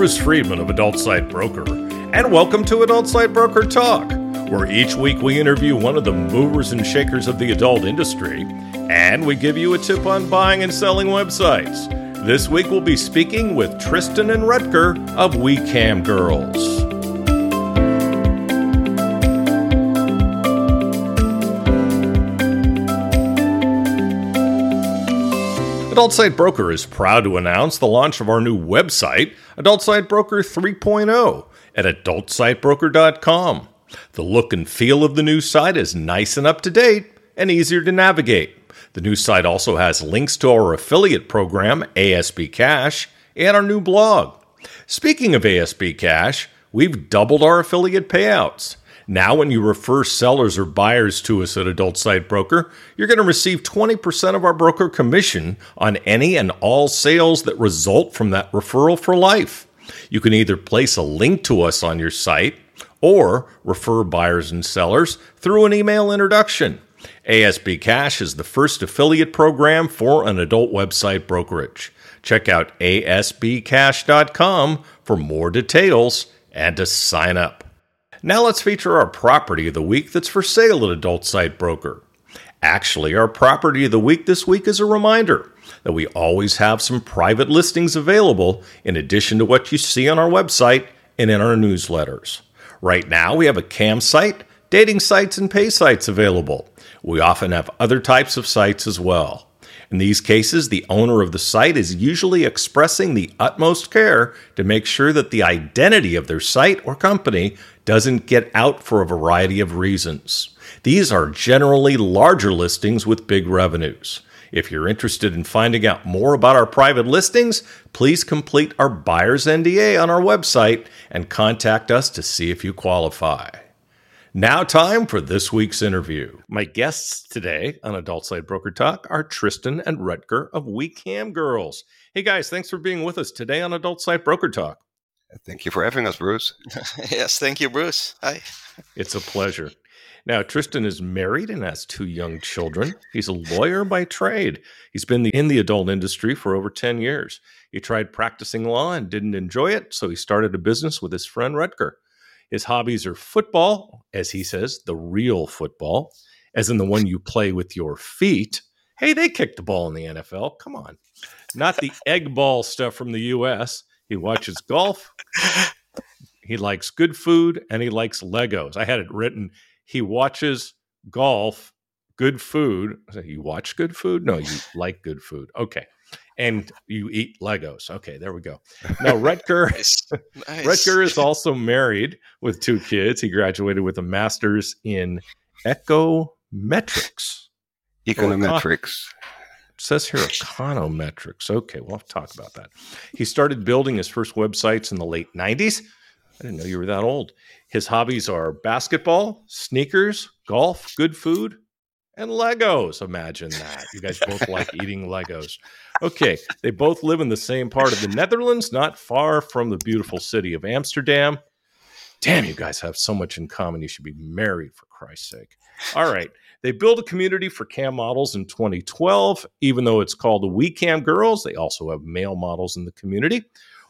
Bruce Friedman of Adult Site Broker, and welcome to Adult Site Broker Talk, where each week we interview one of the movers and shakers of the adult industry, and we give you a tip on buying and selling websites. This week we'll be speaking with Tristan and Rutger of WeCam Girls. Adult Site Broker is proud to announce the launch of our new website, Adult Site Broker 3.0, at adultsitebroker.com. The look and feel of the new site is nice and up to date and easier to navigate. The new site also has links to our affiliate program, ASB Cash, and our new blog. Speaking of ASB Cash, we've doubled our affiliate payouts. Now, when you refer sellers or buyers to us at Adult Site Broker, you're going to receive 20% of our broker commission on any and all sales that result from that referral for life. You can either place a link to us on your site or refer buyers and sellers through an email introduction. ASB Cash is the first affiliate program for an adult website brokerage. Check out asbcash.com for more details and to sign up. Now let's feature our property of the week that's for sale at Adult Site Broker. Actually, our property of the week this week is a reminder that we always have some private listings available in addition to what you see on our website and in our newsletters. Right now, we have a cam site, dating sites, and pay sites available. We often have other types of sites as well. In these cases, the owner of the site is usually expressing the utmost care to make sure that the identity of their site or company doesn't get out for a variety of reasons. These are generally larger listings with big revenues. If you're interested in finding out more about our private listings, please complete our buyer's NDA on our website and contact us to see if you qualify. Now, time for this week's interview. My guests today on Adult Site Broker Talk are Tristan and Rutger of WeCam Girls. Hey guys, thanks for being with us today on Adult Site Broker Talk. Thank you for having us, Bruce. yes, thank you, Bruce. Hi. It's a pleasure. Now, Tristan is married and has two young children. He's a lawyer by trade. He's been in the adult industry for over 10 years. He tried practicing law and didn't enjoy it, so he started a business with his friend Rutger. His hobbies are football, as he says, the real football, as in the one you play with your feet. Hey, they kicked the ball in the NFL. Come on. Not the egg ball stuff from the US. He watches golf. He likes good food and he likes Legos. I had it written. He watches golf, good food. You watch good food? No, you like good food. Okay and you eat Legos. Okay, there we go. Now Rutger, nice. Nice. Rutger is also married with two kids. He graduated with a master's in econometrics. Econometrics. It says here econometrics. Okay, we'll talk about that. He started building his first websites in the late 90s. I didn't know you were that old. His hobbies are basketball, sneakers, golf, good food, and Legos. Imagine that. You guys both like eating Legos. Okay. They both live in the same part of the Netherlands, not far from the beautiful city of Amsterdam. Damn, you guys have so much in common. You should be married, for Christ's sake. All right. They built a community for cam models in 2012. Even though it's called the WeCam Girls, they also have male models in the community.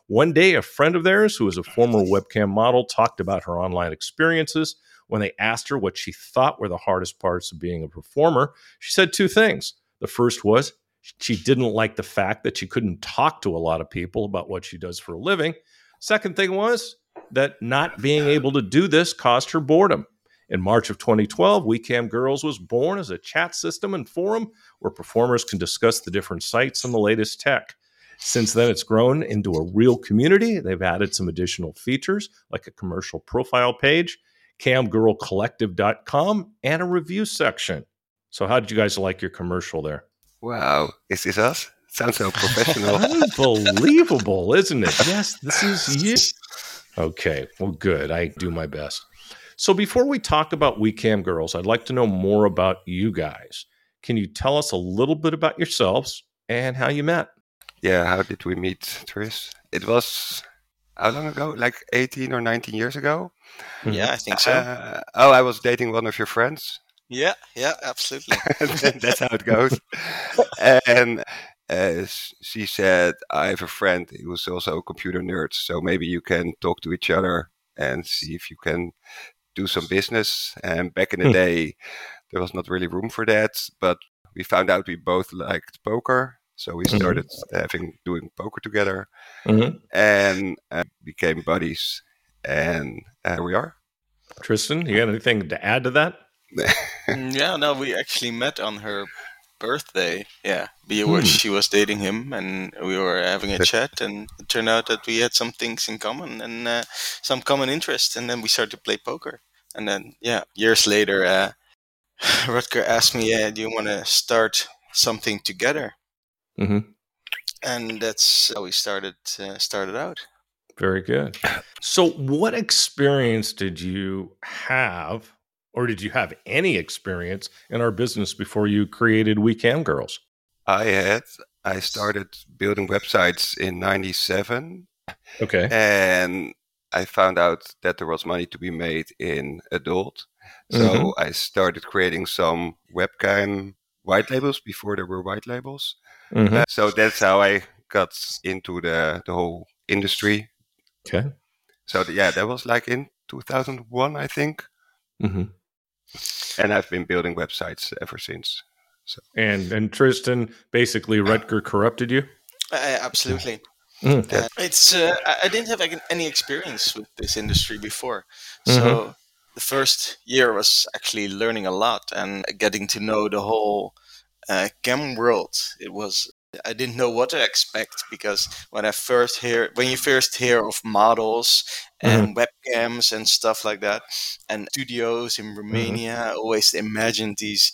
One day, a friend of theirs, who is a former webcam model, talked about her online experiences when they asked her what she thought were the hardest parts of being a performer, she said two things. The first was she didn't like the fact that she couldn't talk to a lot of people about what she does for a living. Second thing was that not being able to do this caused her boredom. In March of 2012, WeCam Girls was born as a chat system and forum where performers can discuss the different sites and the latest tech. Since then, it's grown into a real community. They've added some additional features like a commercial profile page camgirlcollective.com, and a review section. So, how did you guys like your commercial there? Wow, is this us? Sounds so professional. Unbelievable, isn't it? Yes, this is you. Okay, well, good. I do my best. So, before we talk about WeCam Girls, I'd like to know more about you guys. Can you tell us a little bit about yourselves and how you met? Yeah, how did we meet, Tris? It was how long ago? Like 18 or 19 years ago? Yeah, I think so. Uh, oh, I was dating one of your friends. Yeah, yeah, absolutely. That's how it goes. and as she said, I have a friend who's also a computer nerd, so maybe you can talk to each other and see if you can do some business. And back in the Hmm. day, there was not really room for that, but we found out we both liked poker, so we Mhm. started having doing poker together Mhm. and uh, became buddies. And uh, here we are. Tristan, you got anything to add to that? Mm, yeah, no, we actually met on her birthday. Yeah, we were, Hmm. she was dating him, and we were having a chat, and it turned out that we had some things in common and uh, some common interests, and then we started to play poker. And then, yeah, years later, uh, Rutger asked me, uh, "Do you want to start something together?" Mm-hmm. And that's how we started uh, started out. Very good. So, what experience did you have, or did you have any experience in our business before you created We Cam Girls? I had I started building websites in '97, Okay. and I found out that there was money to be made in adult. So Mhm. I started creating some webcam white labels before there were white labels. Mhm. Uh, so that's how I got into the the whole industry. Okay. So yeah, that was like in 2001, I think, hmm and I've been building websites ever since. So. And and Tristan, basically, Rutger corrupted you. Uh, absolutely. Mm. Uh, it's uh, I I didn't have like, any experience with this industry before, so the first year was actually learning a lot and getting to know the whole uh, cam world. It was I didn't know what to expect because when I first hear when you first hear of models and webcams and stuff like that and studios in Romania, I always imagined these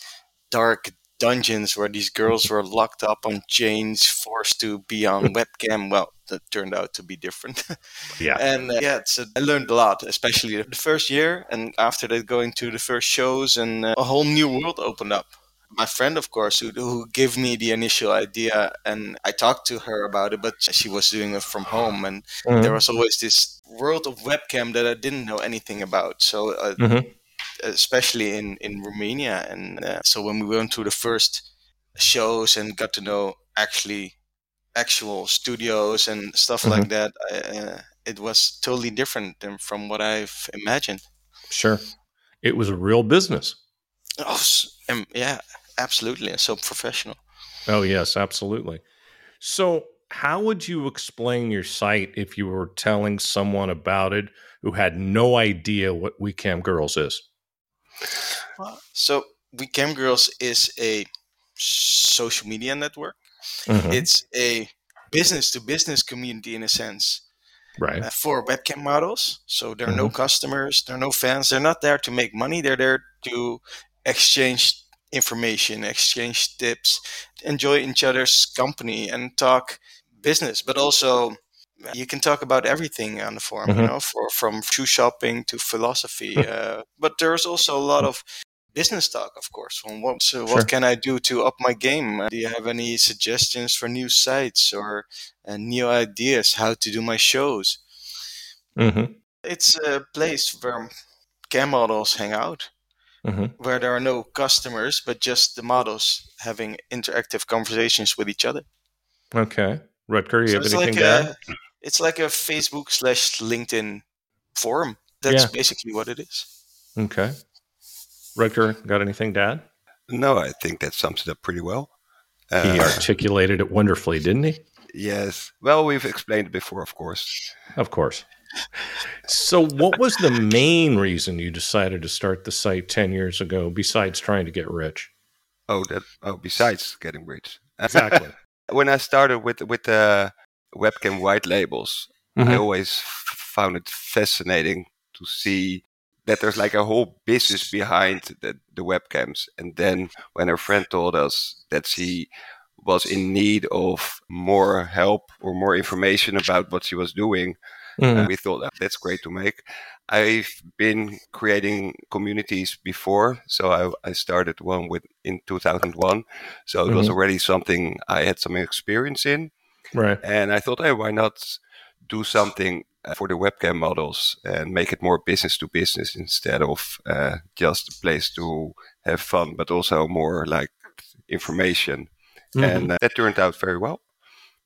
dark dungeons where these girls were locked up on chains, forced to be on webcam. Well, that turned out to be different. Yeah. and uh, yeah, so I learned a lot, especially the first year, and after that, going to the first shows, and uh, a whole new world opened up. My friend, of course, who, who gave me the initial idea, and I talked to her about it, but she was doing it from home, and Mhm. there was always this world of webcam that I didn't know anything about. So uh, Mhm. especially in in Romania. And uh, so when we went to the first shows and got to know actually actual studios and stuff Mhm. like that, uh, it was totally different than from what I've imagined. Sure. It was a real business. Oh, um, yeah, absolutely, and so professional. Oh, yes, absolutely. So, how would you explain your site if you were telling someone about it who had no idea what We Cam Girls is? So We Cam Girls is a social media network. Mhm. It's a business to business community in a sense. Right. uh, for webcam models. So there are no customers, there are no fans. They're not there to make money. They're there to exchange information, exchange tips, enjoy each other's company, and talk business. But also, you can talk about everything on the forum. Mhm. You know, for from shoe shopping to philosophy. uh, but there's also a lot of business talk, of course. From what, so Sure. what can I do to up my game? Uh, do you have any suggestions for new sites or uh, new ideas how to do my shows? hmm It's a place where cam models hang out, hmm where there are no customers, but just the models having interactive conversations with each other. Okay. Rutger, you So have anything like to add? a, it's like a Facebook slash LinkedIn forum. That's Yeah. basically what it is. Okay. Rutger, got anything to add? No, I think that sums it up pretty well. He Uh, articulated it wonderfully, didn't he? yes. Well, we've explained it before, of course. Of course. So, what was the main reason you decided to start the site 10 years ago besides trying to get rich? Oh, that. Oh, besides getting rich. Exactly. when I started with with the webcam white labels, I Mhm. always f- found it fascinating to see that there's like a whole business behind the, the webcams. And then when a friend told us that she was in need of more help or more information about what she was doing, Mhm. uh, we thought "Ah, that's great to make. I've been creating communities before, so I, I started one with in 2001. So it was Mhm. already something I had some experience in, Right. and I thought, hey, why not do something uh, for the webcam models and make it more business to business instead of uh, just a place to have fun, but also more like information. and uh, that turned out very well.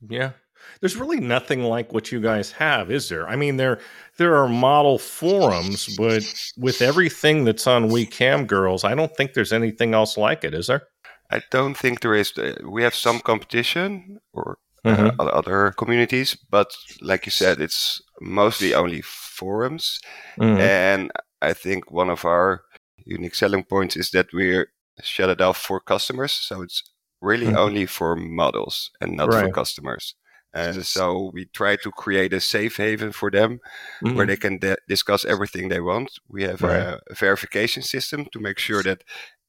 Yeah. There's really nothing like what you guys have, is there? I mean, there there are model forums, but with everything that's on We Cam Girls, I don't think there's anything else like it, is there? I don't think there is. Uh, we have some competition or uh, other communities, but like you said, it's mostly only forums. Mhm. And I think one of our unique selling points is that we're shut it off for customers. So it's really Mhm. only for models and not for customers. And so we try to create a safe haven for them where Mhm. they can de- discuss everything they want. We have Right. a, a verification system to make sure that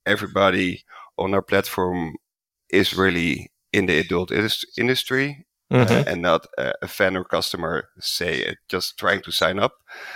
everybody on our platform is really in the adult indus- industry uh, Mhm. and not a, a fan or customer say uh, just trying to sign up.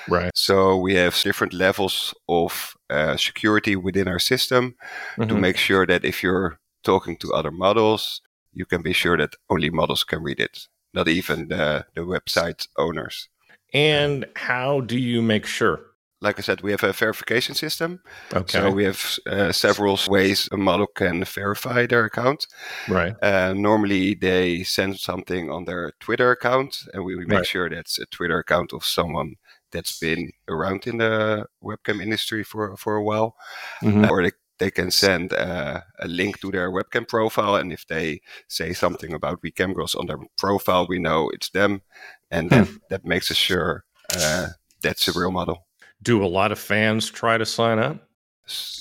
Right. So we have different levels of uh, security within our system to Mhm. make sure that if you're talking to other models, you can be sure that only models can read it, not even the, the website owners. And how do you make sure? Like I said, we have a verification system. Okay. So we have uh, several ways a model can verify their account. right. Uh, normally, they send something on their Twitter account, and we, we make Right. sure that's a Twitter account of someone that's been around in the webcam industry for, for a while. Mhm. Or they, they can send uh, a link to their webcam profile, and if they say something about WeCam Girls on their profile, we know it's them, and that, that makes us sure uh, that's a real model. Do a lot of fans try to sign up?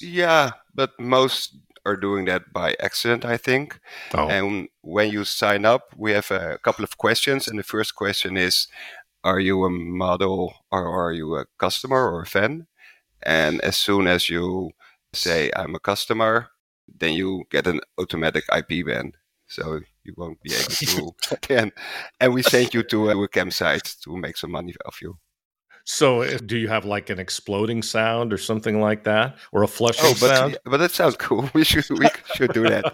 Yeah, but most are doing that by accident, I think. Oh, And when you sign up, we have a couple of questions. And the first question is Are you a model or are you a customer or a fan? And as soon as you say, I'm a customer, then you get an automatic IP ban. So you won't be able to again. And we send you to a cam site to make some money off you. so do you have like an exploding sound or something like that, or a flushing Oh, but, sound? but that sounds cool. We should we should do that.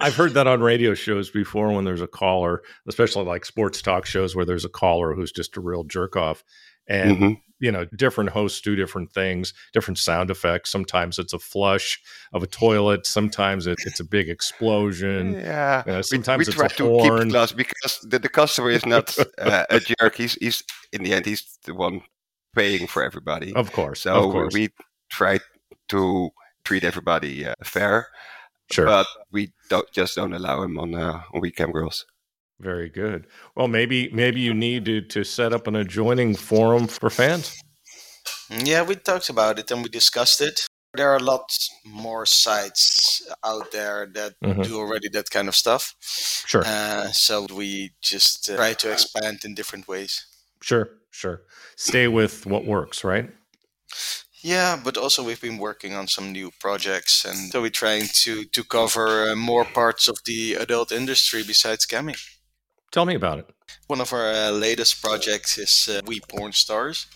I've heard that on radio shows before when there's a caller, especially like sports talk shows where there's a caller who's just a real jerk off. And, Mhm. You know, different hosts do different things, different sound effects. Sometimes it's a flush of a toilet, sometimes it, it's a big explosion. Yeah, You know, we, sometimes we it's try a to keep horn. it close because the, the customer is not uh, a jerk. He's, he's in the end he's the one paying for everybody. Of course. so of course. we try to treat everybody uh, fair, sure. but we don't just don't allow him on uh, on WeCam Girls. Very good. Well, maybe maybe you need to, to set up an adjoining forum for fans. Yeah, we talked about it and we discussed it. There are lots more sites out there that Mhm. do already that kind of stuff. Sure. Uh, so we just uh, try to expand in different ways. Sure. Sure. Stay with what works, right? Yeah, but also we've been working on some new projects, and so we're trying to to cover uh, more parts of the adult industry besides camming. Tell me about it. One of our uh, latest projects is uh, We Porn Stars.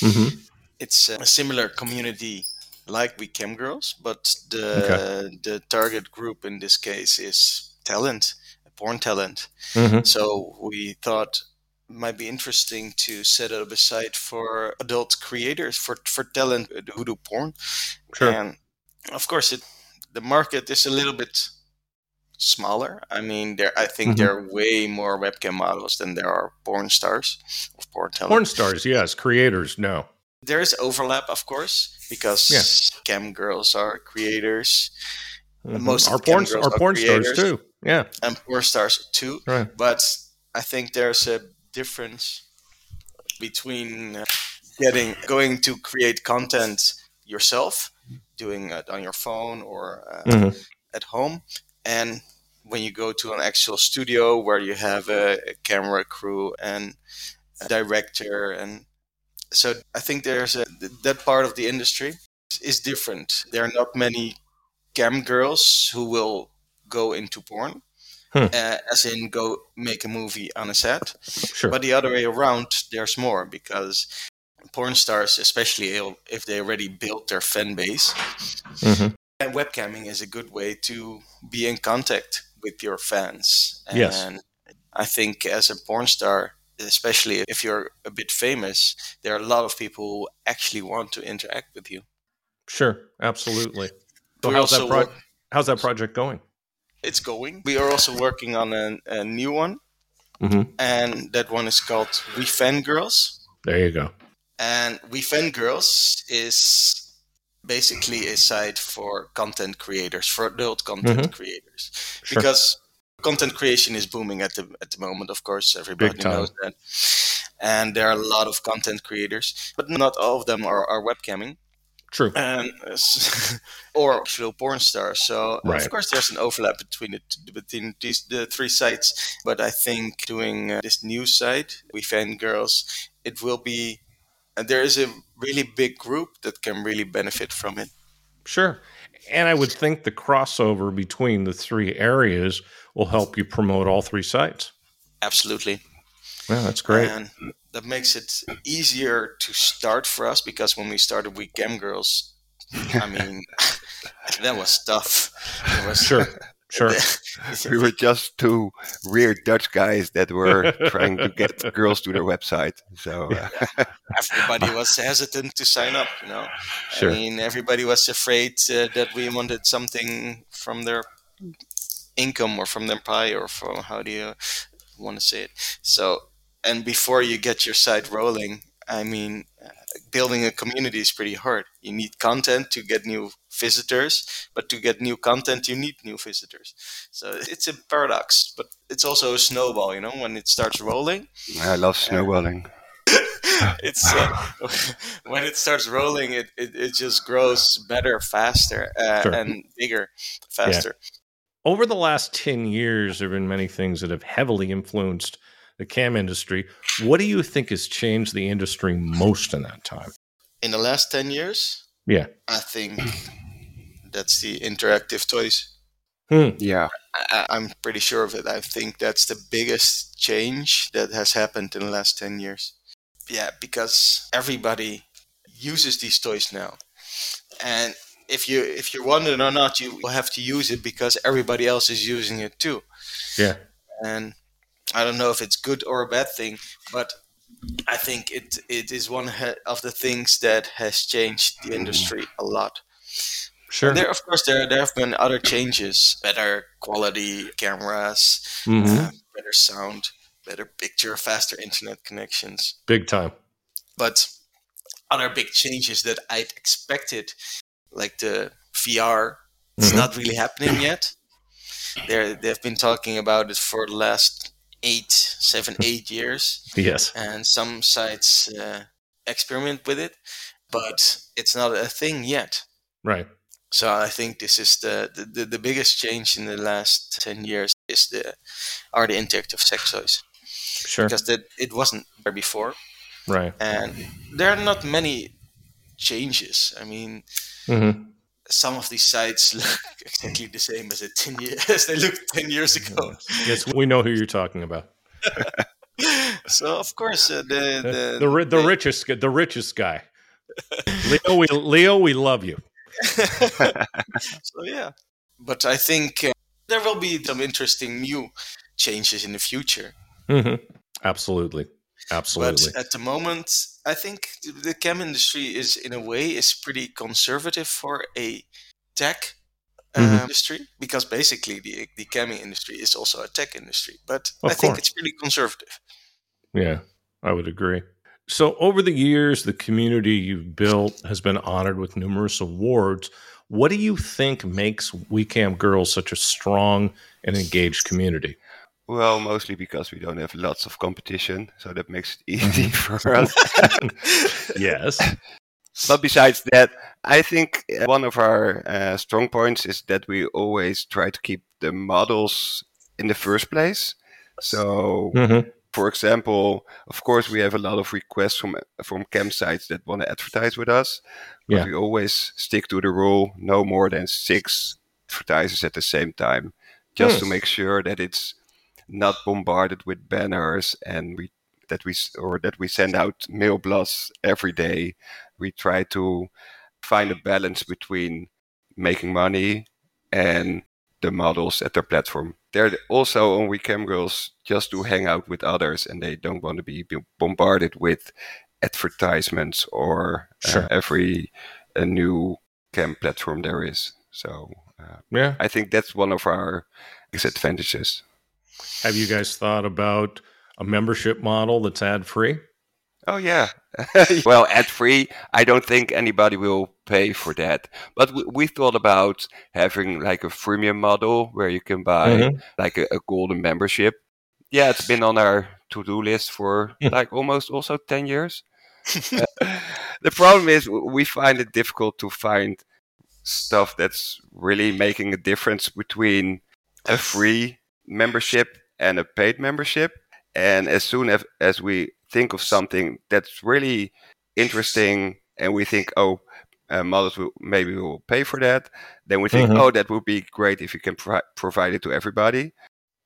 Mm-hmm. It's a similar community like We Cam Girls, but the the target group in this case is talent, porn talent. Mm-hmm. So we thought it might be interesting to set up a site for adult creators for for talent who do porn. Sure. And of course, it the market is a little bit smaller. I mean, there I think Mhm. there are way more webcam models than there are porn stars of porn talent. Porn stars, yes. Creators, no. There is overlap, of course, because Yeah. cam girls are creators Mhm. Most our porn, our are porn stars too. Yeah. and porn stars too. Right. But I think there's a difference between uh, getting going to create content yourself, doing it on your phone or uh, Mhm. at home, and when you go to an actual studio where you have a, a camera crew and a director, and so I think there's a that part of the industry is different. There are not many cam girls who will go into porn, Hmm. uh, as in go make a movie on a set. Sure. But the other way around, there's more because porn stars, especially if they already built their fan base, Mhm. And webcamming is a good way to be in contact with your fans. And Yes. I think as a porn star, especially if you're a bit famous, there are a lot of people who actually want to interact with you. Sure. Absolutely. So how's that pro- how's that project going? it's going. We are also working on a, a new one, Mhm. and that one is called We Fan Girls. There you go. And We Fan Girls is basically a site for content creators, for adult content creators, Mm-hmm. Sure. because content creation is booming at the at the moment. Of course, everybody knows that, and there are a lot of content creators, but not all of them are, are webcamming True. and or actual porn stars. So Right. of course there's an overlap between it between these the three sites. But I think doing uh, this new site, We Fan Girls, it will be. Uh, there is a really big group that can really benefit from it. Sure. And I would think the crossover between the three areas will help you promote all three sites. Absolutely. Yeah, that's great. And that makes it easier to start for us because when we started with Gam Girls, I mean, that was tough. It was, Sure. Sure. We were just two weird Dutch guys that were trying to get girls to their website. So uh, everybody was hesitant to sign up. You know, Sure. I mean, everybody was afraid uh, that we wanted something from their income or from their pie or from how do you want to say it. So, and before you get your site rolling, I mean, uh, building a community is pretty hard. You need content to get new visitors, but to get new content, you need new visitors. So it's a paradox, but it's also a snowball. You know, when it starts rolling, I love snowballing. it's uh, when it starts rolling it, it, it just grows better faster uh, Sure. and bigger faster Over the last 10 years, there have been many things that have heavily influenced the cam industry. What do you think has changed the industry most in that time? in the last 10 years Yeah. i think that's the interactive toys. Hmm. Yeah, I, i'm pretty sure of it. I think that's the biggest change that has happened in the last 10 years. Yeah because everybody uses these toys now. And if you if you want it or not you will have to use it because everybody else is using it too. Yeah. and I don't know if it's good or a bad thing, but I think it it is one of the things that has changed the industry a lot. Sure. There, of course, there there have been other changes: better quality cameras, Mhm. uh, better sound, better picture, faster internet connections. Big time. But other big changes that I'd expected, like the VR, it's Mhm. not really happening yet. They're, they've been talking about it for the last eight, seven, eight years, Yes. and some sites uh, experiment with it, but it's not a thing yet. Right. So I think this is the, the, the, the biggest change in the last ten years is the are the interactive sex toys Sure. because that it wasn't there before, Right. and there are not many changes. I mean, hmm some of these sites look exactly the same as it ten years as they looked ten years ago. Yes, we know who you're talking about. so of course uh, the The the the, ri- the richest the richest guy. Leo, we Leo, we love you. so yeah, but I think uh, there will be some interesting new changes in the future. hmm Absolutely. Absolutely. But at the moment, I think the- cam industry is in a way is pretty conservative for a tech. Uh, Mhm. industry because basically the the camming industry is also a tech industry but Of i think it's pretty conservative Yeah, I would agree. So, over the years, the community you've built has been honored with numerous awards. What do you think makes WeCam Girls such a strong and engaged community? well, mostly because we don't have lots of competition, so that makes it easy for us. Yes. but besides that, I think uh, one of our uh, strong points is that we always try to keep the models in the first place. So, hmm for example, of course, we have a lot of requests from from cam sites that want to advertise with us. But Yeah. we always stick to the rule: no more than six advertisers at the same time, just to Hmm. make sure that it's not bombarded with banners and we that we or that we send out mail blasts every day. We try to find a balance between making money and the models at their platform. They're also on WeCam Girls just to hang out with others and they don't want to be bombarded with advertisements or uh, every a new cam platform there is. So uh, Yeah. I think that's one of our disadvantages. Have you guys thought about a membership model that's ad free? Oh yeah. well, ad free. I don't think anybody will pay for that. But we, we, thought about having like a freemium model where you can buy mm-hmm. like a, a, golden membership. Yeah, it's been on our to-do list for hmm. like almost also ten years. uh, the problem is we find it difficult to find stuff that's really making a difference between a free membership and a paid membership. And as soon as, as we think of something that's really interesting and we think, oh, uh, models will maybe will pay for that, then we think, mm-hmm. oh, that would be great if you can pro- provide it to everybody.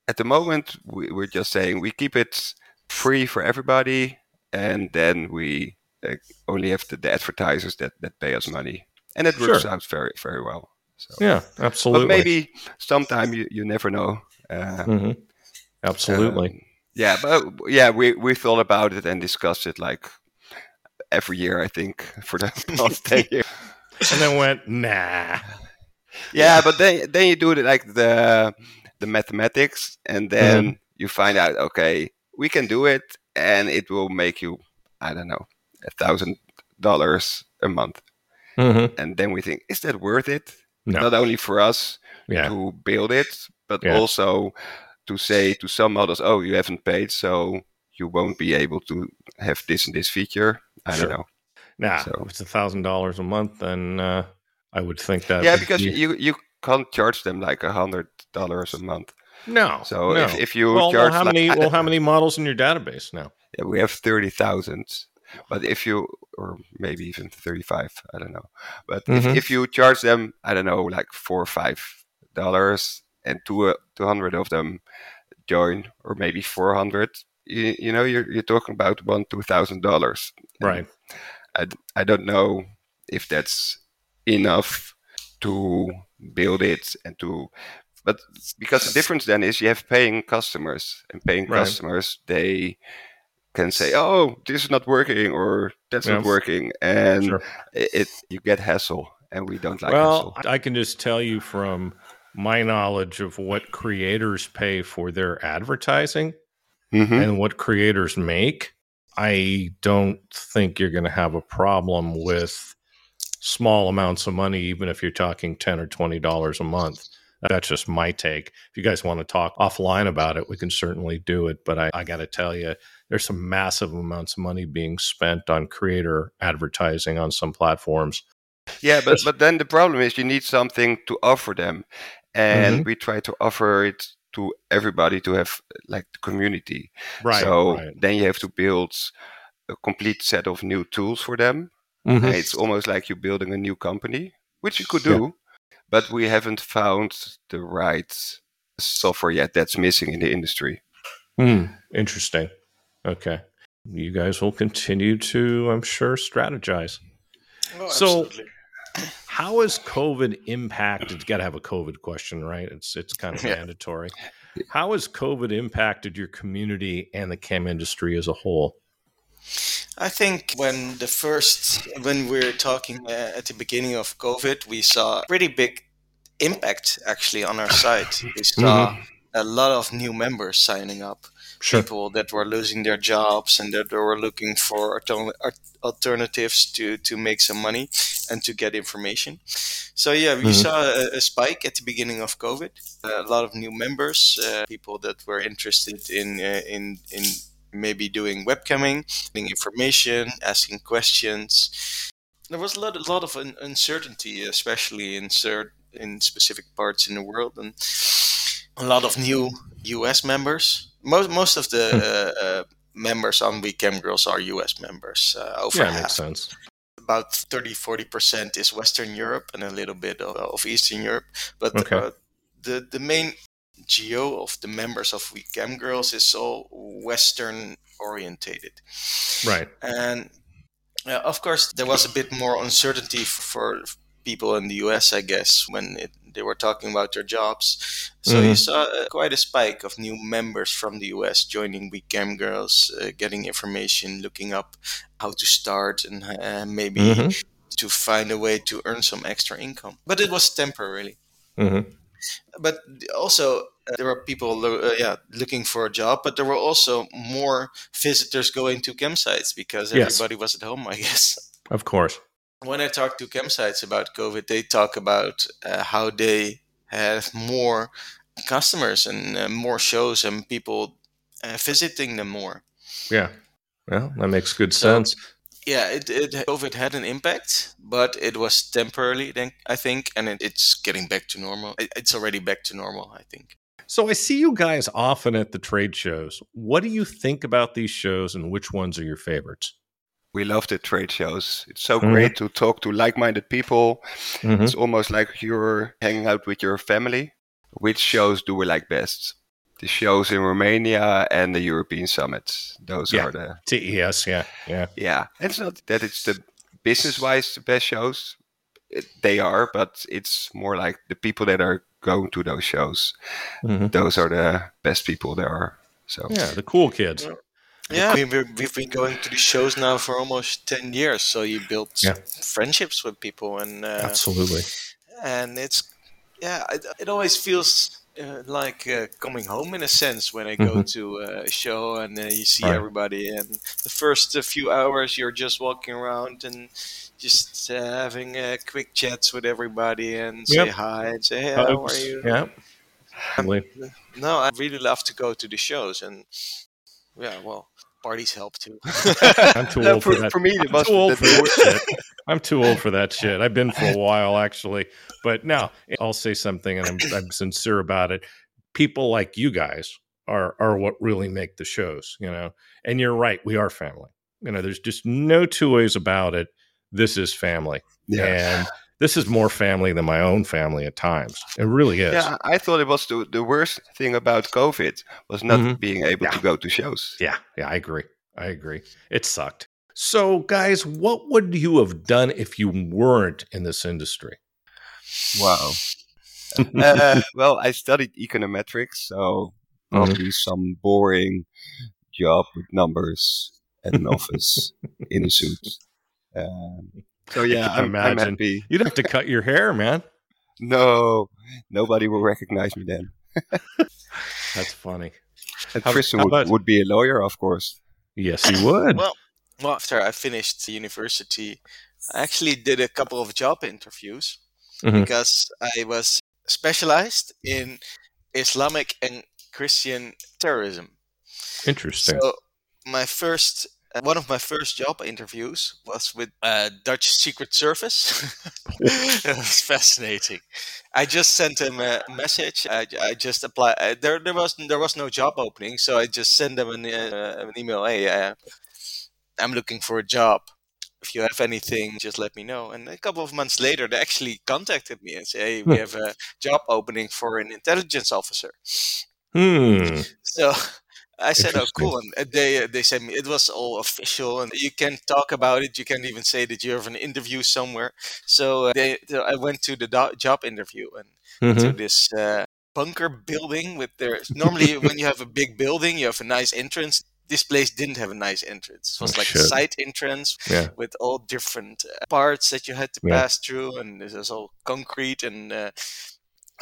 At the moment, we, we're just saying we keep it free for everybody, and then we uh, only have the, the, advertisers that, that pay us money, and it works sure. out very very well. So, yeah, absolutely. But maybe sometime you, you never know. Uh, mm-hmm. Absolutely. Um, yeah, but yeah, we we thought about it and discussed it like every year. I think for the past ten years, and then went nah. Yeah, but then then you do it like the the mathematics, and then mm-hmm. you find out okay, we can do it, and it will make you I don't know a thousand dollars a month, mm-hmm. and then we think is that worth it? No. Not only for us yeah. to build it, but yeah. also to say to some models, oh, you haven't paid, so you won't be able to have this and this feature. I sure. don't know. Now, so. if it's a thousand dollars a month, then uh, I would think that. Yeah, because be... you you can't charge them like a hundred dollars a month. No. So no. If, if you well, charge, well, how like, many? well, how many models in your database now? Yeah, we have thirty thousand. But if you, or maybe even thirty-five, I don't know. But mm-hmm. if, if you charge them, I don't know, like four or five dollars, and two uh, two hundred of them join, or maybe four hundred, you, you know, you're you're talking about one two thousand dollars. Right. I I don't know if that's enough to build it and to but because the difference then is you have paying customers and paying right. customers they can say oh this is not working or that's yes. not working and sure. it, it, you get hassle and we don't like well hassle. i can just tell you from my knowledge of what creators pay for their advertising mm-hmm. and what creators make, I don't think you're going to have a problem with small amounts of money, even if you're talking 10 or $20 a month. That's just my take. If you guys want to talk offline about it, we can certainly do it. But I, I got to tell you, there's some massive amounts of money being spent on creator advertising on some platforms. Yeah, but, but then the problem is you need something to offer them and mm-hmm. we try to offer it to everybody to have like the community. Right. So right. then you have to build a complete set of new tools for them. Mm-hmm. It's almost like you're building a new company, which you could do, yeah. but we haven't found the right software yet that's missing in the industry. Hmm. Interesting. Okay. You guys will continue to, I'm sure, strategize. Oh, so, how has COVID impacted? You got to have a COVID question, right? It's it's kind of mandatory. How has COVID impacted your community and the cam industry as a whole? I think when the first when we are talking uh, at the beginning of COVID, we saw a pretty big impact actually on our site. We saw mm-hmm. a lot of new members signing up sure. people that were losing their jobs and that they were looking for alternatives to, to make some money and to get information. So yeah, we mm-hmm. saw a, a, spike at the beginning of COVID. Uh, a lot of new members, uh, people that were interested in uh, in in maybe doing webcamming, getting information, asking questions. There was a lot, a lot of un- uncertainty, especially in cert- in specific parts in the world, and a lot of new U.S. members most most of the hmm. uh, uh, members on We Cam Girls are U.S. members. Uh, over yeah, half. makes sense. About 30 40 percent is Western Europe and a little bit of, of Eastern Europe. But okay. uh, the the main geo of the members of We Cam Girls is all Western orientated. Right. And uh, of course, there was a bit more uncertainty for people in the US, I guess, when it they were talking about their jobs. So mm-hmm. you saw uh, quite a spike of new members from the US joining We Cam Girls, uh, getting information, looking up how to start, and uh, maybe mm-hmm. to find a way to earn some extra income. But it was temporarily. Mm-hmm. But also, uh, there were people, uh, yeah, looking for a job, but there were also more visitors going to cam sites because Yes. everybody was at home, I guess. Of course. When I talk to cam sites about COVID, they talk about uh, how they have more customers and uh, more shows and people uh, visiting them more. Yeah. Well, that makes good So- sense. Yeah, it, it COVID had an impact, but it was temporarily, then I think, and it, it's getting back to normal. It- It's already back to normal, I think. So I see you guys often at the trade shows. What do you think about these shows and which ones are your favorites? We love the trade shows. It's so Mhm. great to talk to like-minded people. Mhm. It's almost like you're hanging out with your family. Which shows do we like best? The shows in Romania and the European summits. Those Yeah. are the TES, yeah, yeah. yeah. And it's not that it's the business-wise the best shows. It, they are, but it's more like the people that are going to those shows. Mhm. Those are the best people there are. So Yeah, the cool kids. Yeah, we, we've been going to these shows now for almost 10 years. So you build Yeah. friendships with people and uh, Absolutely. and it's yeah it, it always feels uh, like uh, coming home in a sense when i go Mhm. to a show and uh, you see Right. everybody and the first uh, few hours you're just walking around and just uh, having uh, quick chats with everybody and say Yep. hi and say hey how are you Yeah. Absolutely. no i really love to go to the shows and yeah well parties help too I'm too old for, for that. for me, it I'm too old for that shit. I'm too old for that shit. I've been for a while actually, but now I'll say something, and I'm, I'm sincere about it. People like you guys are are what really make the shows, you know. And you're right, we are family. You know, there's just no two ways about it. This is family, yeah. and this is more family than my own family at times. It really is. Yeah, I thought it was the, the worst thing about COVID was not Mhm. being able to go to shows. Yeah, yeah, I agree. I agree. It sucked. So, guys, what would you have done if you weren't in this industry? Wow. uh, well, I studied econometrics, so probably some boring job with numbers at an office in a suit. Um, so yeah, can I'm, I'm imagine. happy. You'd have to cut your hair, man. No, nobody will recognize me then. That's funny. And How- Tristan how would, about- would be a lawyer, of course. Yes, he would. well well after i finished university i actually did a couple of job interviews Mhm. because I was specialized in Islamic and Christian terrorism. Interesting. So my first, uh, one of my first job interviews was with uh, Dutch Secret Service. it was fascinating. I just sent him a message. I, I just applied. Uh, there, there was there was no job opening, so I just sent them an, uh, an email. Hey, I'm looking for a job. If you have anything, just let me know. And a couple of months later, they actually contacted me and say, "Hey, we have a job opening for an intelligence officer." hmm. So I said, "Oh, cool." And uh, they uh, they said me it was all official, and you can talk about it. You can't even say that you have an interview somewhere. So uh, they, I went to the do- job interview and to Mhm. this uh, bunker building with their. Normally, when you have a big building, you have a nice entrance. This place didn't have a nice entrance. It was Oh, like shit. a side entrance Yeah. with all different uh, parts that you had to Yeah. pass through, and this was all concrete. And uh,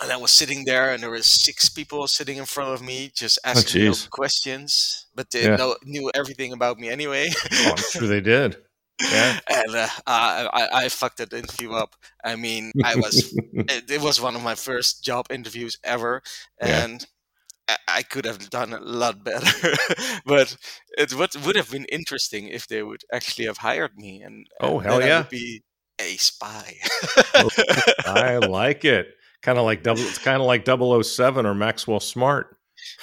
and I was sitting there, and there were six people sitting in front of me, just asking Oh, questions, but they Yeah. know, knew everything about me anyway. Oh, I'm sure they did. Yeah. and uh, I, I I fucked that interview up. I mean, I was it, it was one of my first job interviews ever, Yeah. and I, I could have done a lot better. but it would would have been interesting if they would actually have hired me, and, Oh, and hell yeah. would be a spy. I like it. Kind of like double. It's kind of like 007 or Maxwell Smart.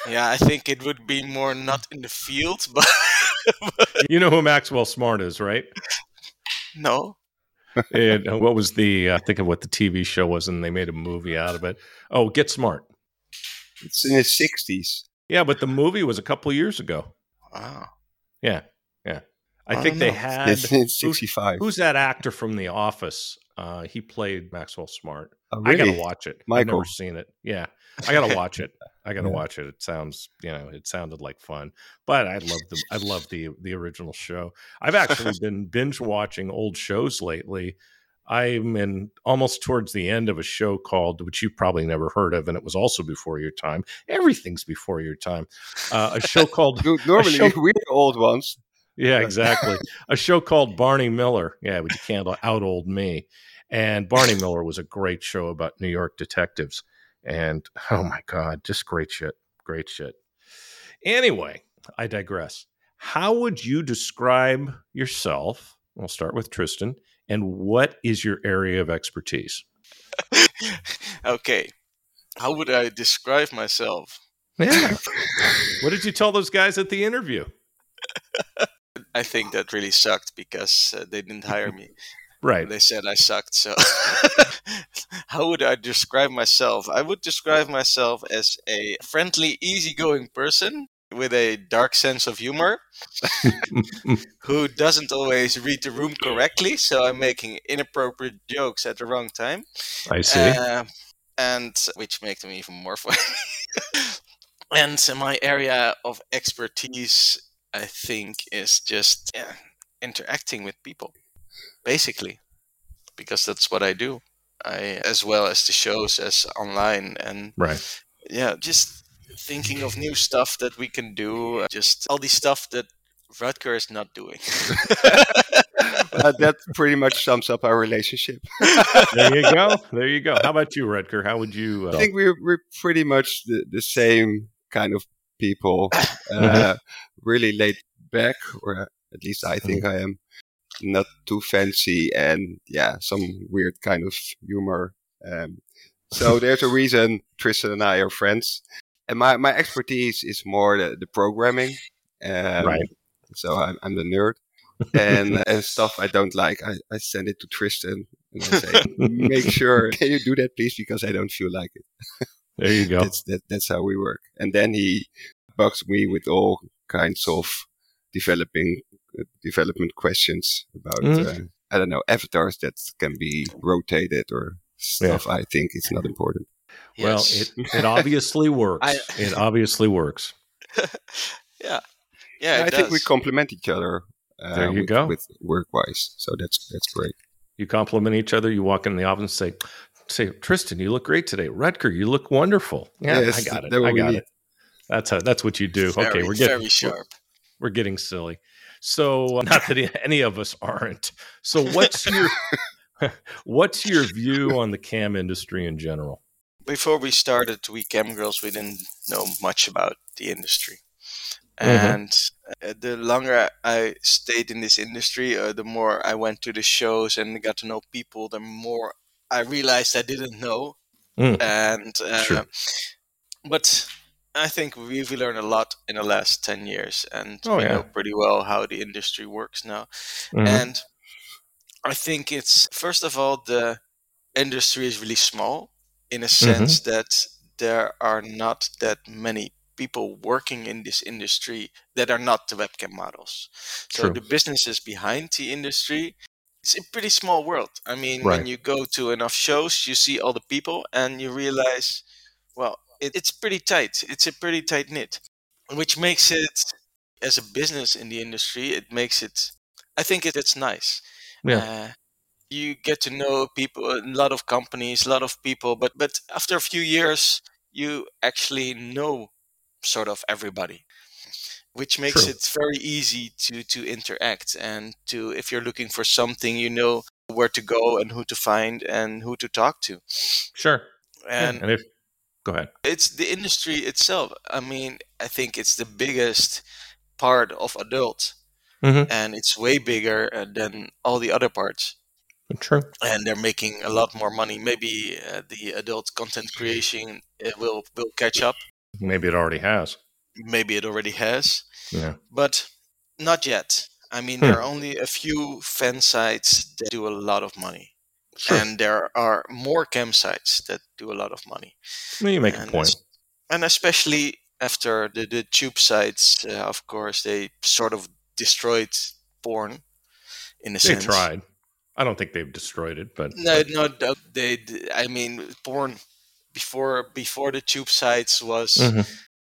yeah, I think it would be more not in the field, but You know who Maxwell Smart is, right? no. And uh, what was the? Uh, think of what the TV show was, and they made a movie out of it. Oh, Get Smart. It's in his 60s. Yeah, but the movie was a couple years ago. Wow. Yeah, yeah. I, I think they know. had. It's in 65. Who's that actor from The Office? Uh, he played Maxwell Smart. Oh, I gotta watch it. I've never seen it. Yeah, I gotta watch it. I gotta Yeah. watch it. It sounds, you know, it sounded like fun. But I love the, I love the the original show. I've actually been binge watching old shows lately. I'm in almost towards the end of a show called, which you probably never heard of, and it was also before your time. Everything's before your time. Uh, a show called. Normally, show, we're the old ones. Yeah, exactly. a show called Barney Miller. Yeah, but you can't out old me. And Barney Miller was a great show about New York detectives. And oh my God, just great shit. Great shit. Anyway, I digress. How would you describe yourself? We'll start with Tristan. And what is your area of expertise? okay. How would I describe myself? Yeah. what did you tell those guys at the interview? I think that really sucked because uh, they didn't hire me. Right. They said I sucked. So, how would I describe myself? I would describe myself as a friendly, easygoing person with a dark sense of humor who doesn't always read the room correctly. So, I'm making inappropriate jokes at the wrong time. I see. Uh, and which makes them even more funny. and my area of expertise, I think, is just yeah, interacting with people basically, because that's what I do. I as well as the shows as online and right. Yeah, just thinking of new stuff that we can do. Just all the stuff that Rutger is not doing. uh, that pretty much sums up our relationship. there you go. There you go. How about you, Rutger? How would you? Uh... I think we're we're pretty much the, the same kind of people. Uh, really laid back, or at least I think mm-hmm. I am not too fancy and yeah, some weird kind of humor. Um, so there's a reason Tristan and I are friends. And my, my expertise is more the, the programming. Um, right. So I'm, I'm the nerd. and and stuff I don't like, I, I send it to Tristan and I say, make sure can you do that please because I don't feel like it. There you go. that's that, that's how we work. And then he bugs me with all kinds of developing development questions about mm. uh, I don't know avatars that can be rotated or stuff. Yeah. I think it's not important. Well, it it obviously works. I, it obviously works. yeah, yeah. I does. think we complement each other. Uh, there you with, go. With work wise, so that's that's great. You compliment each other. You walk in the office and say, "Say, Tristan, you look great today. Rutger, you look wonderful." Yeah, yes, I got it. I got it. That's how, that's what you do. Very, okay, we're getting very sharp. We're, we're getting silly. So not that any of us aren't. So what's your what's your view on the cam industry in general? Before we started We Cam Girls, we didn't know much about the industry. Mm-hmm. And mm-hmm. the longer I stayed in this industry, uh, the more I went to the shows and got to know people, the more I realized I didn't know. Mm. And uh, but I think we've learned a lot in the last 10 years and oh, we yeah. know pretty well how the industry works now. Mm-hmm. And I think it's, first of all, the industry is really small in a sense mm-hmm. that there are not that many people working in this industry that are not the webcam models. So True. the businesses behind the industry, it's a pretty small world. I mean, right. when you go to enough shows, you see all the people and you realize, well, it, it's pretty tight. It's a pretty tight knit, which makes it as a business in the industry. It makes it. I think it, it's nice. Yeah. Uh, you get to know people, a lot of companies, a lot of people, but but after a few years, you actually know sort of everybody, which makes True. it very easy to to interact and to if you're looking for something, you know where to go and who to find and who to talk to. Sure. And, and if Go ahead. It's the industry itself. I mean, I think it's the biggest part of adult, mm-hmm. and it's way bigger uh, than all the other parts. True. And they're making a lot more money. Maybe uh, the adult content creation will will catch up. Maybe it already has. Maybe it already has. Yeah. But not yet. I mean, hmm. there are only a few fan sites that do a lot of money. Sure. And there are more cam sites that do a lot of money. Well, you make and a point. And especially after the, the tube sites, uh, of course, they sort of destroyed porn in a they sense. They tried. I don't think they've destroyed it, but no, no, they. I mean, porn before before the tube sites was mm-hmm.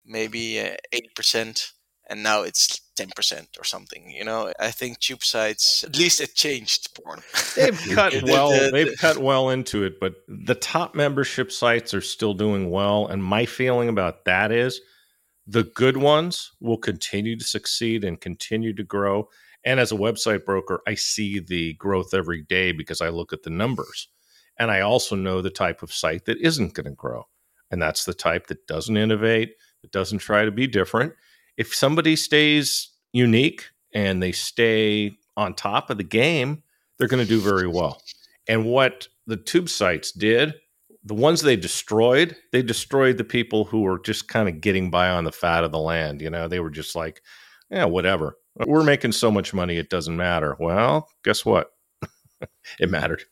maybe eighty uh, percent, and now it's 10% or something you know? I think tube sites at least it changed porn. They've cut The- well the- they've cut well into it but the top membership sites are still doing well and my feeling about that is the good ones will continue to succeed and continue to grow and as a website broker i see the growth every day because i look at the numbers and i also know the type of site that isn't going to grow and that's the type that doesn't innovate that doesn't try to be different if somebody stays unique and they stay on top of the game they're going to do very well. And what the tube sites did, the ones they destroyed, they destroyed the people who were just kind of getting by on the fat of the land. You know, they were just like, yeah, whatever. We're making so much money, it doesn't matter. Well, guess what? it mattered.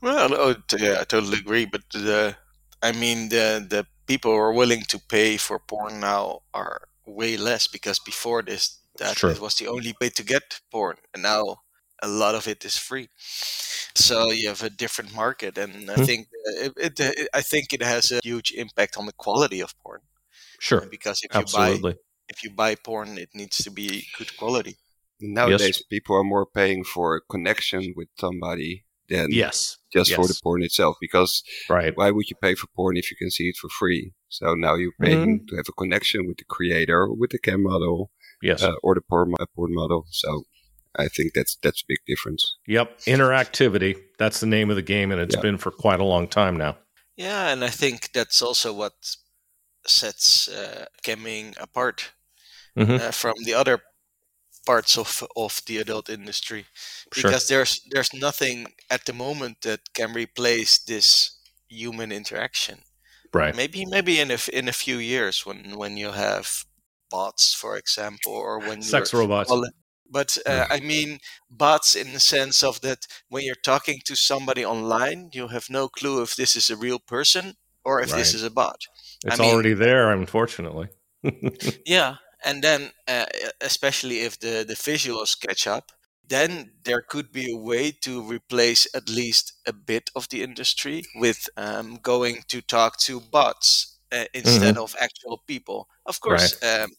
Well, oh, no, yeah, I totally agree. But the, I mean, the the people who are willing to pay for porn now are way less because before this, that True. it was the only way to get porn, and now a lot of it is free. So you have a different market, and I Hmm. think uh, it, it, I think it has a huge impact on the quality of porn Sure. because if you buy if you buy porn, it needs to be good quality. Nowadays, people are more paying for a connection with somebody than Yes. just for the porn itself. Because Right. why would you pay for porn if you can see it for free? So now you're paying Mm-hmm. to have a connection with the creator, with the cam model, Yes. uh, or the porn, mo- porn model. So I think that's that's a big difference. yep. Interactivity. That's the name of the game, and it's Yeah. been for quite a long time now. Yeah, and I think that's also what sets uh, camming apart Mhm. uh, from the other parts of of the adult industry Sure. because there's there's nothing at the moment that can replace this human interaction. Right. Maybe maybe in a in a few years when when you have bots, for example, or when Sex robots. but uh, I mean bots in the sense of that when you're talking to somebody online, you have no clue if this is a real person or if this is a bot. It's mean- already there, unfortunately. Yeah, and then uh, especially if the the visuals catch up, then there could be a way to replace at least a bit of the industry with um, going to talk to bots uh, instead of actual people. Of course, um,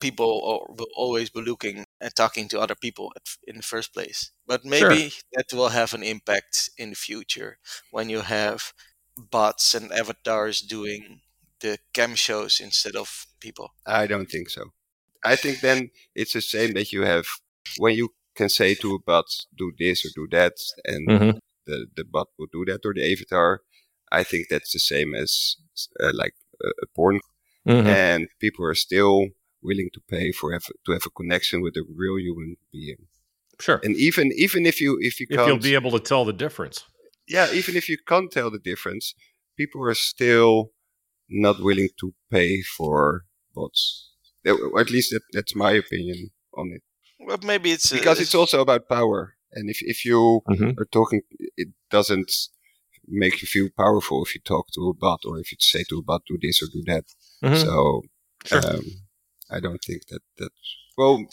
people will always be looking and talking to other people at in the first place, but maybe that will have an impact in the future when you have bots and avatars doing the cam shows instead of people. I don't think so. I think then it's the same that you have when you can say to a bot, do this or do that, and Mhm. the, the bot will do that or the avatar. I think that's the same as uh, like a, a porn, Mhm. and people are still willing to pay for have, to have a connection with a real human being. Sure. And even even if you if you if can't, you'll be able to tell the difference. yeah, even if you can't tell the difference, people are still not willing to pay for bots. At least that, that's my opinion on it. Well, maybe it's a- Because it's also about power. And if, if you Mhm. are talking, it doesn't make you feel powerful if you talk to a bot or if you say to a bot, do this or do that. Mhm. So Sure. um, I don't think that that. Well,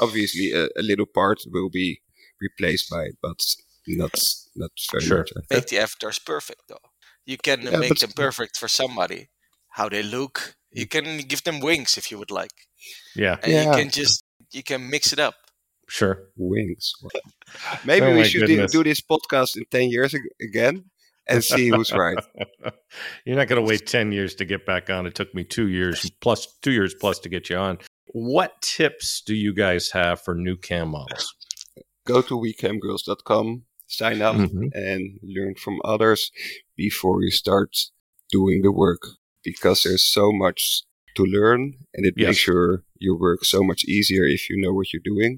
obviously, a, a little part will be replaced by it, but not not very Sure. much. Make the avatars perfect though. You can Yeah, make them perfect for somebody. How they look, you can give them wings if you would like, Yeah. and you can just you can mix it up. Sure. Wings. Maybe Oh we should do, goodness. do this podcast in ten years again and see who's right. You're not going to wait 10 years to get back on. It took me two years plus two years plus to get you on. What tips do you guys have for new cam models? Go to wecamgirls.com, sign up, Mhm. and learn from others before you start doing the work because there's so much to learn and it Yes. makes your your work so much easier if you know what you're doing.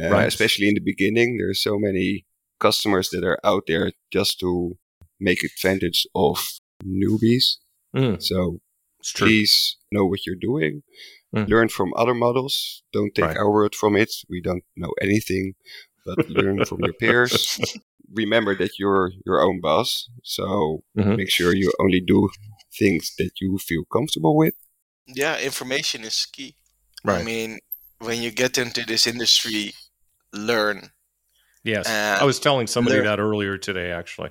Uh, Right. Especially in the beginning, there's so many customers that are out there just to make advantage of newbies. Mm, So please know what you're doing. Mm. Learn from other models. Don't take Right. our word from it. We don't know anything, but learn from your peers. Remember that you're your own boss. So Mhm. make sure you only do things that you feel comfortable with. Yeah, information is key. Right. I mean, when you get into this industry, learn. yes. uh, I was telling somebody there- that earlier today, actually.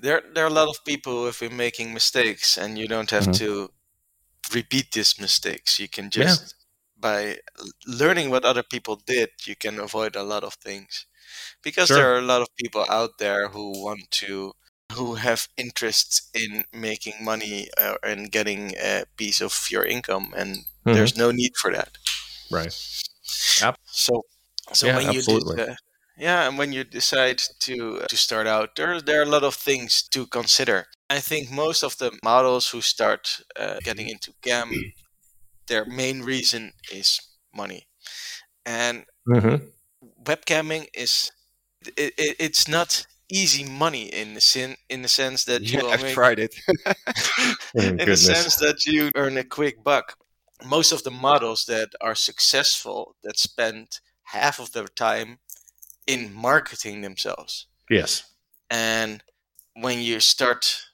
There, there are a lot of people who have been making mistakes, and you don't have Mhm. to repeat these mistakes. You can just by learning what other people did, you can avoid a lot of things. Because Sure. there are a lot of people out there who want to, who have interests in making money uh, and getting a piece of your income, and Mhm. there's no need for that. right. Yep. So, so Yeah, when you absolutely. did, uh, yeah, and when you decide to to start out, there there are a lot of things to consider. I think most of the models who start uh, getting into GAM, their main reason is money, and hmm webcamming is it, it, it's not easy money in the sin in the sense that you Yeah, I've make tried it. Oh, in the sense that you earn a quick buck. Most of the models that are successful that spend half of their time in marketing themselves. Yes. And when you start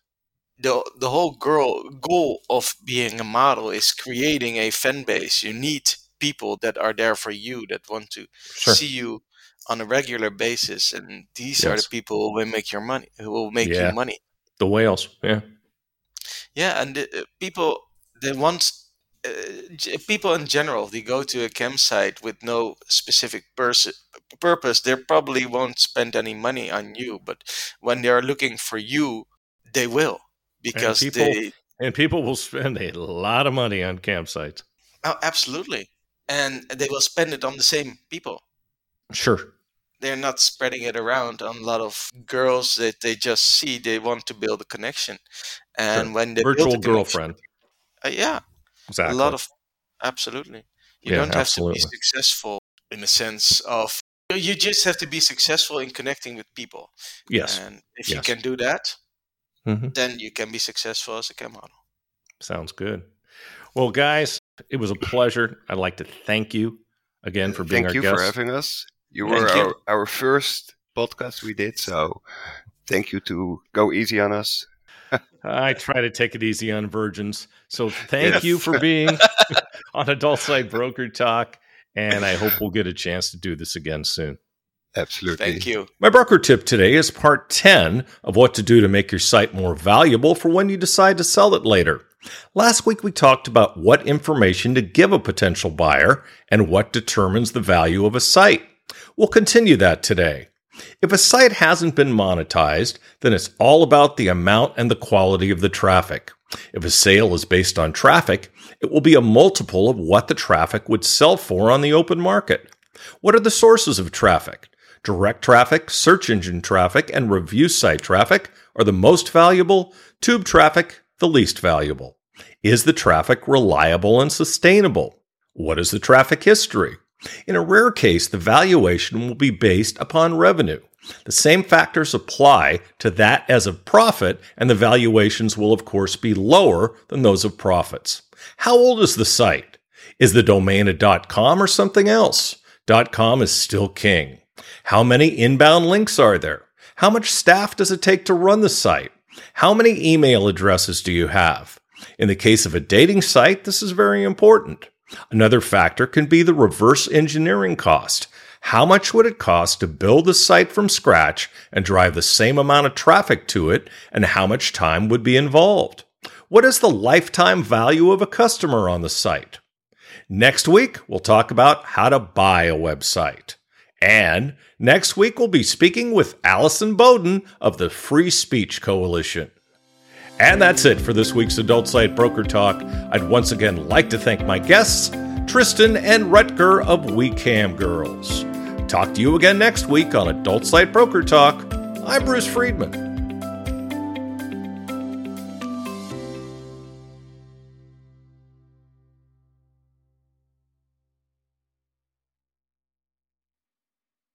the the whole girl goal of being a model is creating a fan base. You need people that are there for you that want to Sure. see you on a regular basis and these are the people who will make your money who will make Yeah. you money. The whales. Yeah. Yeah, and the, uh, people they want uh, g- people in general they go to a cam site with no specific pers- purpose. They probably won't spend any money on you, but when they are looking for you, they will because people- they And people will spend a lot of money on cam sites. oh, absolutely, and they will spend it on the same people. Sure. They're not spreading it around on a lot of girls that they just see. They want to build a connection, and Sure. when they build a connection- girlfriend. uh, yeah, Exactly. a lot of absolutely you Yeah, don't have absolutely. to be successful in the sense of you just have to be successful in connecting with people yes. and if you can do that hmm then you can be successful as a cam model Sounds good. Well, guys, it was a pleasure. I'd like to thank you again for being Thank our you guest. for having us. You were you. our, our first podcast we did, so thank you to go easy on us. I try to take it easy on virgins. So thank Yes. you for being on Adult Site Broker Talk. And I hope we'll get a chance to do this again soon. Absolutely. thank you My broker tip today is part 10 of what to do to make your site more valuable for when you decide to sell it later. Last week, we talked about what information to give a potential buyer and what determines the value of a site. We'll continue that today. If a site hasn't been monetized, then it's all about the amount and the quality of the traffic. If a sale is based on traffic, it will be a multiple of what the traffic would sell for on the open market. What are the sources of traffic? Direct traffic, search engine traffic, and review site traffic are the most valuable, tube traffic, the least valuable. Is the traffic reliable and sustainable? What is the traffic history? In a rare case, the valuation will be based upon revenue. The same factors apply to that as of profit, and the valuations will, of course, be lower than those of profits. How old is the site? Is the domain a .com or something else? .com is still king. How many inbound links are there? How much staff does it take to run the site? How many email addresses do you have? In the case of a dating site, this is very important. Another factor can be the reverse engineering cost. How much would it cost to build the site from scratch and drive the same amount of traffic to it, and how much time would be involved? What is the lifetime value of a customer on the site? Next week, we'll talk about how to buy a website. And next week, we'll be speaking with Alison Boden of the Free Speech Coalition. And that's it for this week's Adult Site Broker Talk. I'd once again like to thank my guests, Tristan and Rutger of WeCam Girls. Talk to you again next week on Adult Site Broker Talk. I'm Bruce Friedman.